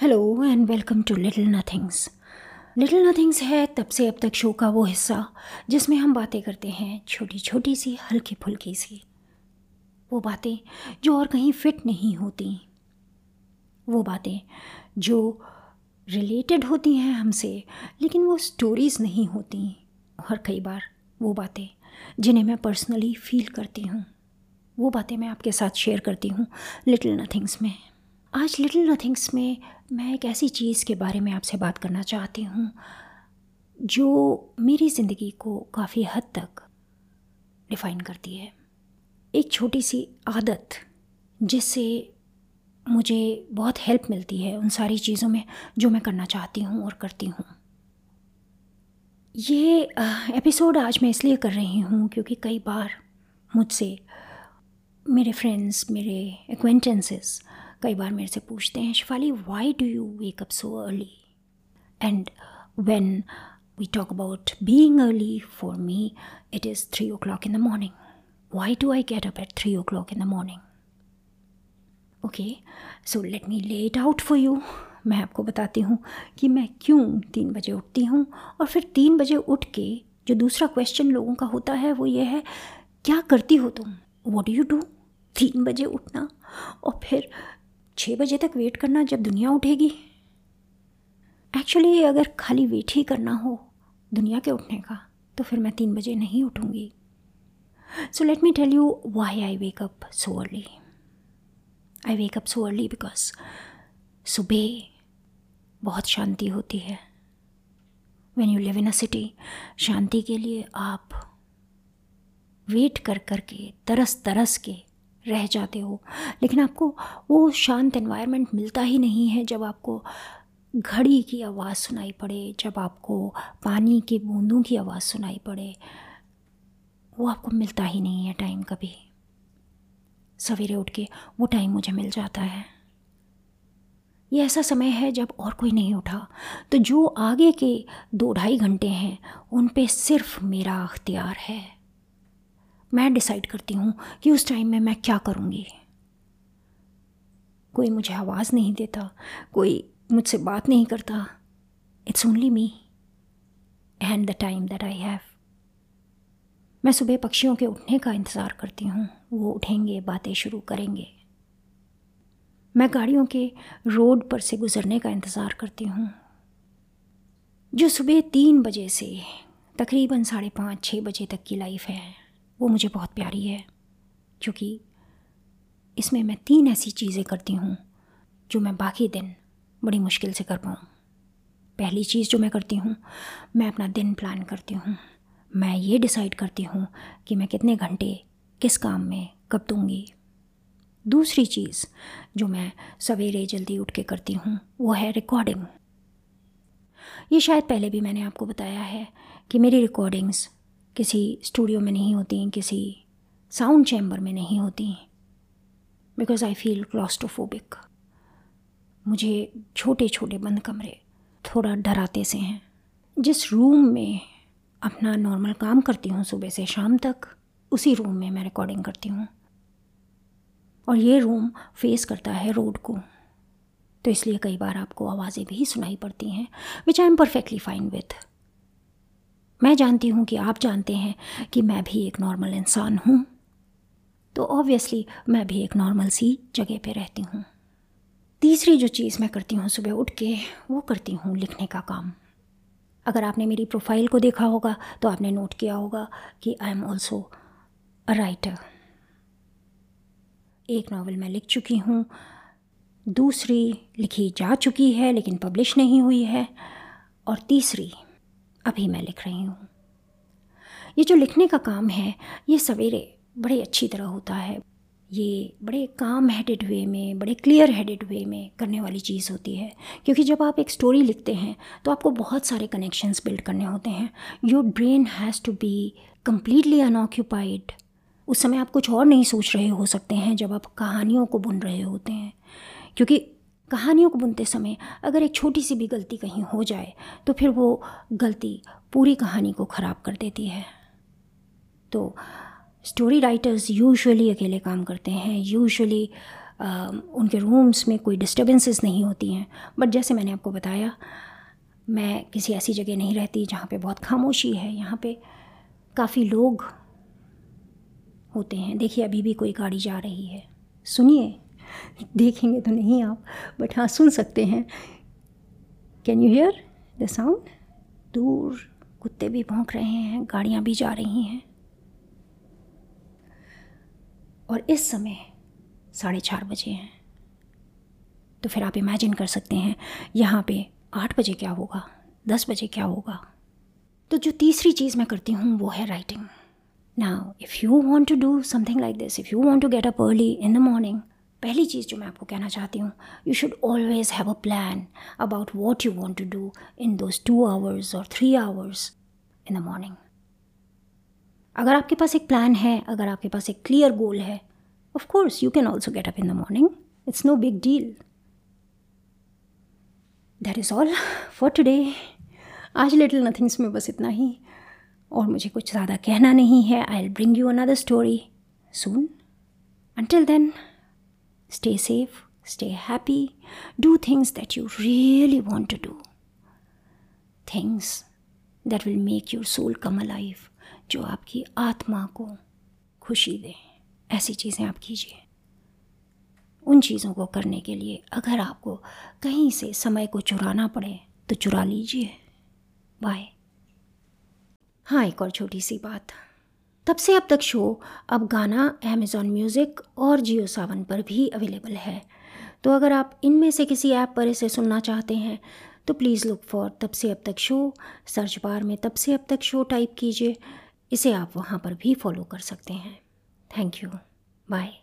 Hello and welcome to little nothings little nothings है तब से अब तक शो का वो हिस्सा, जिसमें हम बातें करते हैं छोटी छोटी सी, हल्की फुल्की सी। वो बातें जो और कहीं फिट नहीं होती। वो बातें जो रिलेटेड होती हैं हमसे, लेकिन वो स्टोरीज़ नहीं होती। और कई बार वो बातें जिन्हें मैं पर्सनली फील करती हूँ, वो बातें मैं आपके साथ शेयर करती हूँ लिटिल नथिंग्स में। आज लिटिल नथिंग्स में मैं एक ऐसी चीज़ के बारे में आपसे बात करना चाहती हूँ, जो मेरी ज़िंदगी को काफ़ी हद तक डिफ़ाइन करती है। एक छोटी सी आदत जिससे मुझे बहुत हेल्प मिलती है उन सारी चीज़ों में जो मैं करना चाहती हूँ और करती हूँ। ये एपिसोड आज मैं इसलिए कर रही हूँ क्योंकि कई बार मुझसे मेरे फ्रेंड्स मेरे एक्वेंटेंसेस कई बार मेरे से पूछते हैं, Shifali why do you wake up so early and when we talk about being early for me it is three o'clock in the morning why do I get up at three o'clock in the morning okay so let me lay it out for you मैं आपको बताती हूँ कि मैं क्यों तीन बजे उठती हूँ और फिर तीन बजे उठ के जो दूसरा क्वेश्चन लोगों का होता है वो ये है, क्या करती हो तुम? वॉट डू डू तीन बजे उठना और फिर छः बजे तक वेट करना जब दुनिया उठेगी। एक्चुअली अगर खाली वेट ही करना हो दुनिया के उठने का तो फिर मैं तीन बजे नहीं उठूँगी। So let me tell you why I wake up so early I wake up so early because सुबह बहुत शांति होती है। When you live in a city शांति के लिए आप वेट कर कर के तरस तरस के रह जाते हो। लेकिन आपको वो शांत एनवायरनमेंट मिलता ही नहीं है जब आपको घड़ी की आवाज़ सुनाई पड़े, जब आपको पानी के बूंदों की आवाज़ सुनाई पड़े। वो आपको मिलता ही नहीं है टाइम कभी। सवेरे उठ के वो टाइम मुझे मिल जाता है। ये ऐसा समय है जब और कोई नहीं उठा। तो जो आगे के दो ढाई घंटे हैं, उन पे सिर्फ़ मेरा अख्तियार है। मैं डिसाइड करती हूँ कि उस टाइम में मैं क्या करूँगी। कोई मुझे आवाज़ नहीं देता, कोई मुझसे बात नहीं करता। It's only me and the time that I have मैं सुबह पक्षियों के उठने का इंतज़ार करती हूँ, वो उठेंगे, बातें शुरू करेंगे। मैं गाड़ियों के रोड पर से गुज़रने का इंतज़ार करती हूँ, जो सुबह तीन बजे से तकरीबन साढ़े पाँच छः बजे तक की लाइफ है। वो मुझे बहुत प्यारी है, क्योंकि इसमें मैं तीन ऐसी चीज़ें करती हूँ, जो मैं बाकी दिन बड़ी मुश्किल से कर पाऊँ। पहली चीज़ जो मैं करती हूँ, मैं अपना दिन प्लान करती हूँ। मैं ये डिसाइड करती हूँ कि मैं कितने घंटे किस काम में कब दूँगी। दूसरी चीज़ जो मैं सवेरे जल्दी उठ के करती हूँ, वो है रिकॉर्डिंग ये शायद पहले भी मैंने आपको बताया है कि मेरी रिकॉर्डिंग्स किसी स्टूडियो में नहीं होती हैं, किसी साउंड चैम्बर में नहीं होती हैं। बिकॉज़ आई फील क्लास्ट्रोफोबिक मुझे छोटे छोटे बंद कमरे थोड़ा डराते से हैं। जिस रूम में अपना नॉर्मल काम करती हूँ, सुबह से शाम तक, उसी रूम में मैं रिकॉर्डिंग करती हूँ। और ये रूम फेस करता है रोड को। तो इसलिए कई बार आपको आवाज़ें भी सुनाई पड़ती हैं which I am perfectly fine with मैं जानती हूँ कि आप जानते हैं कि मैं भी एक नॉर्मल इंसान हूँ। तो ऑब्वियसली मैं भी एक नॉर्मल सी जगह पे रहती हूँ। तीसरी जो चीज़ मैं करती हूँ सुबह उठ के, वो करती हूँ लिखने का काम। अगर आपने मेरी प्रोफ़ाइल को देखा होगा तो आपने नोट किया होगा कि I am also a writer एक नावल मैं लिख चुकी हूँ, दूसरी लिखी जा चुकी है, लेकिन पब्लिश नहीं हुई है, और तीसरी अभी मैं लिख रही हूँ। ये जो लिखने का काम है, ये सवेरे बड़े अच्छी तरह होता है। ये बड़े काम हेडेड वे में, बड़े क्लियर हेडेड वे में करने वाली चीज़ होती है। क्योंकि जब आप एक स्टोरी लिखते हैं तो आपको बहुत सारे कनेक्शंस बिल्ड करने होते हैं। Your brain has to be completely unoccupied उस समय आप कुछ और नहीं सोच रहे हो सकते हैं, जब आप कहानियों को बुन रहे होते हैं। क्योंकि कहानियों को बुनते समय अगर एक छोटी सी भी गलती कहीं हो जाए तो फिर वो गलती पूरी कहानी को ख़राब कर देती है। तो स्टोरी राइटर्स यूजुअली अकेले काम करते हैं। यूजुअली उनके रूम्स में कोई डिस्टर्बेंसेस नहीं होती हैं। बट जैसे मैंने आपको बताया, मैं किसी ऐसी जगह नहीं रहती जहाँ पे बहुत खामोशी है। यहाँ पे काफ़ी लोग होते हैं। देखिए, अभी भी कोई गाड़ी जा रही है। सुनिए। देखेंगे तो नहीं आप बट हाँ सुन सकते हैं। Can you hear the sound दूर कुत्ते भी भौंक रहे हैं, गाड़ियाँ भी जा रही हैं। और इस समय साढ़े चार बजे हैं। तो फिर आप इमेजिन कर सकते हैं, यहाँ पे आठ बजे क्या होगा, दस बजे क्या होगा। तो जो तीसरी चीज़ मैं करती हूँ, वो है writing now if you want to do something like this if you want to get up early in the morning पहली चीज़ जो मैं आपको कहना चाहती हूँ you should always have a plan about what you want to do in those two hours और three hours in the morning अगर आपके पास एक प्लान है, अगर आपके पास एक क्लियर गोल है of course you can also get up in the morning it's no big deal that is all for today आज लिटिल नथिंग्स में बस इतना ही। और मुझे कुछ ज़्यादा कहना नहीं है। I will bring you another story soon until then stay safe stay happy do things that you really want to do things that will make your soul come alive जो आपकी आत्मा को खुशी दे ऐसी चीज़ें आप कीजिए उन चीज़ों को करने के लिए अगर आपको कहीं से समय को चुराना पड़े तो चुरा लीजिए बाय हाँ एक और छोटी सी बात तब से अब तक शो अब गाना अमेज़ॉन म्यूज़िक और जियो सावन पर भी अवेलेबल है। तो अगर आप इनमें से किसी ऐप पर इसे सुनना चाहते हैं तो प्लीज़ लुक फॉर तब से अब तक शो। सर्च बार में तब से अब तक शो टाइप कीजिए। इसे आप वहाँ पर भी फॉलो कर सकते हैं। Thank you bye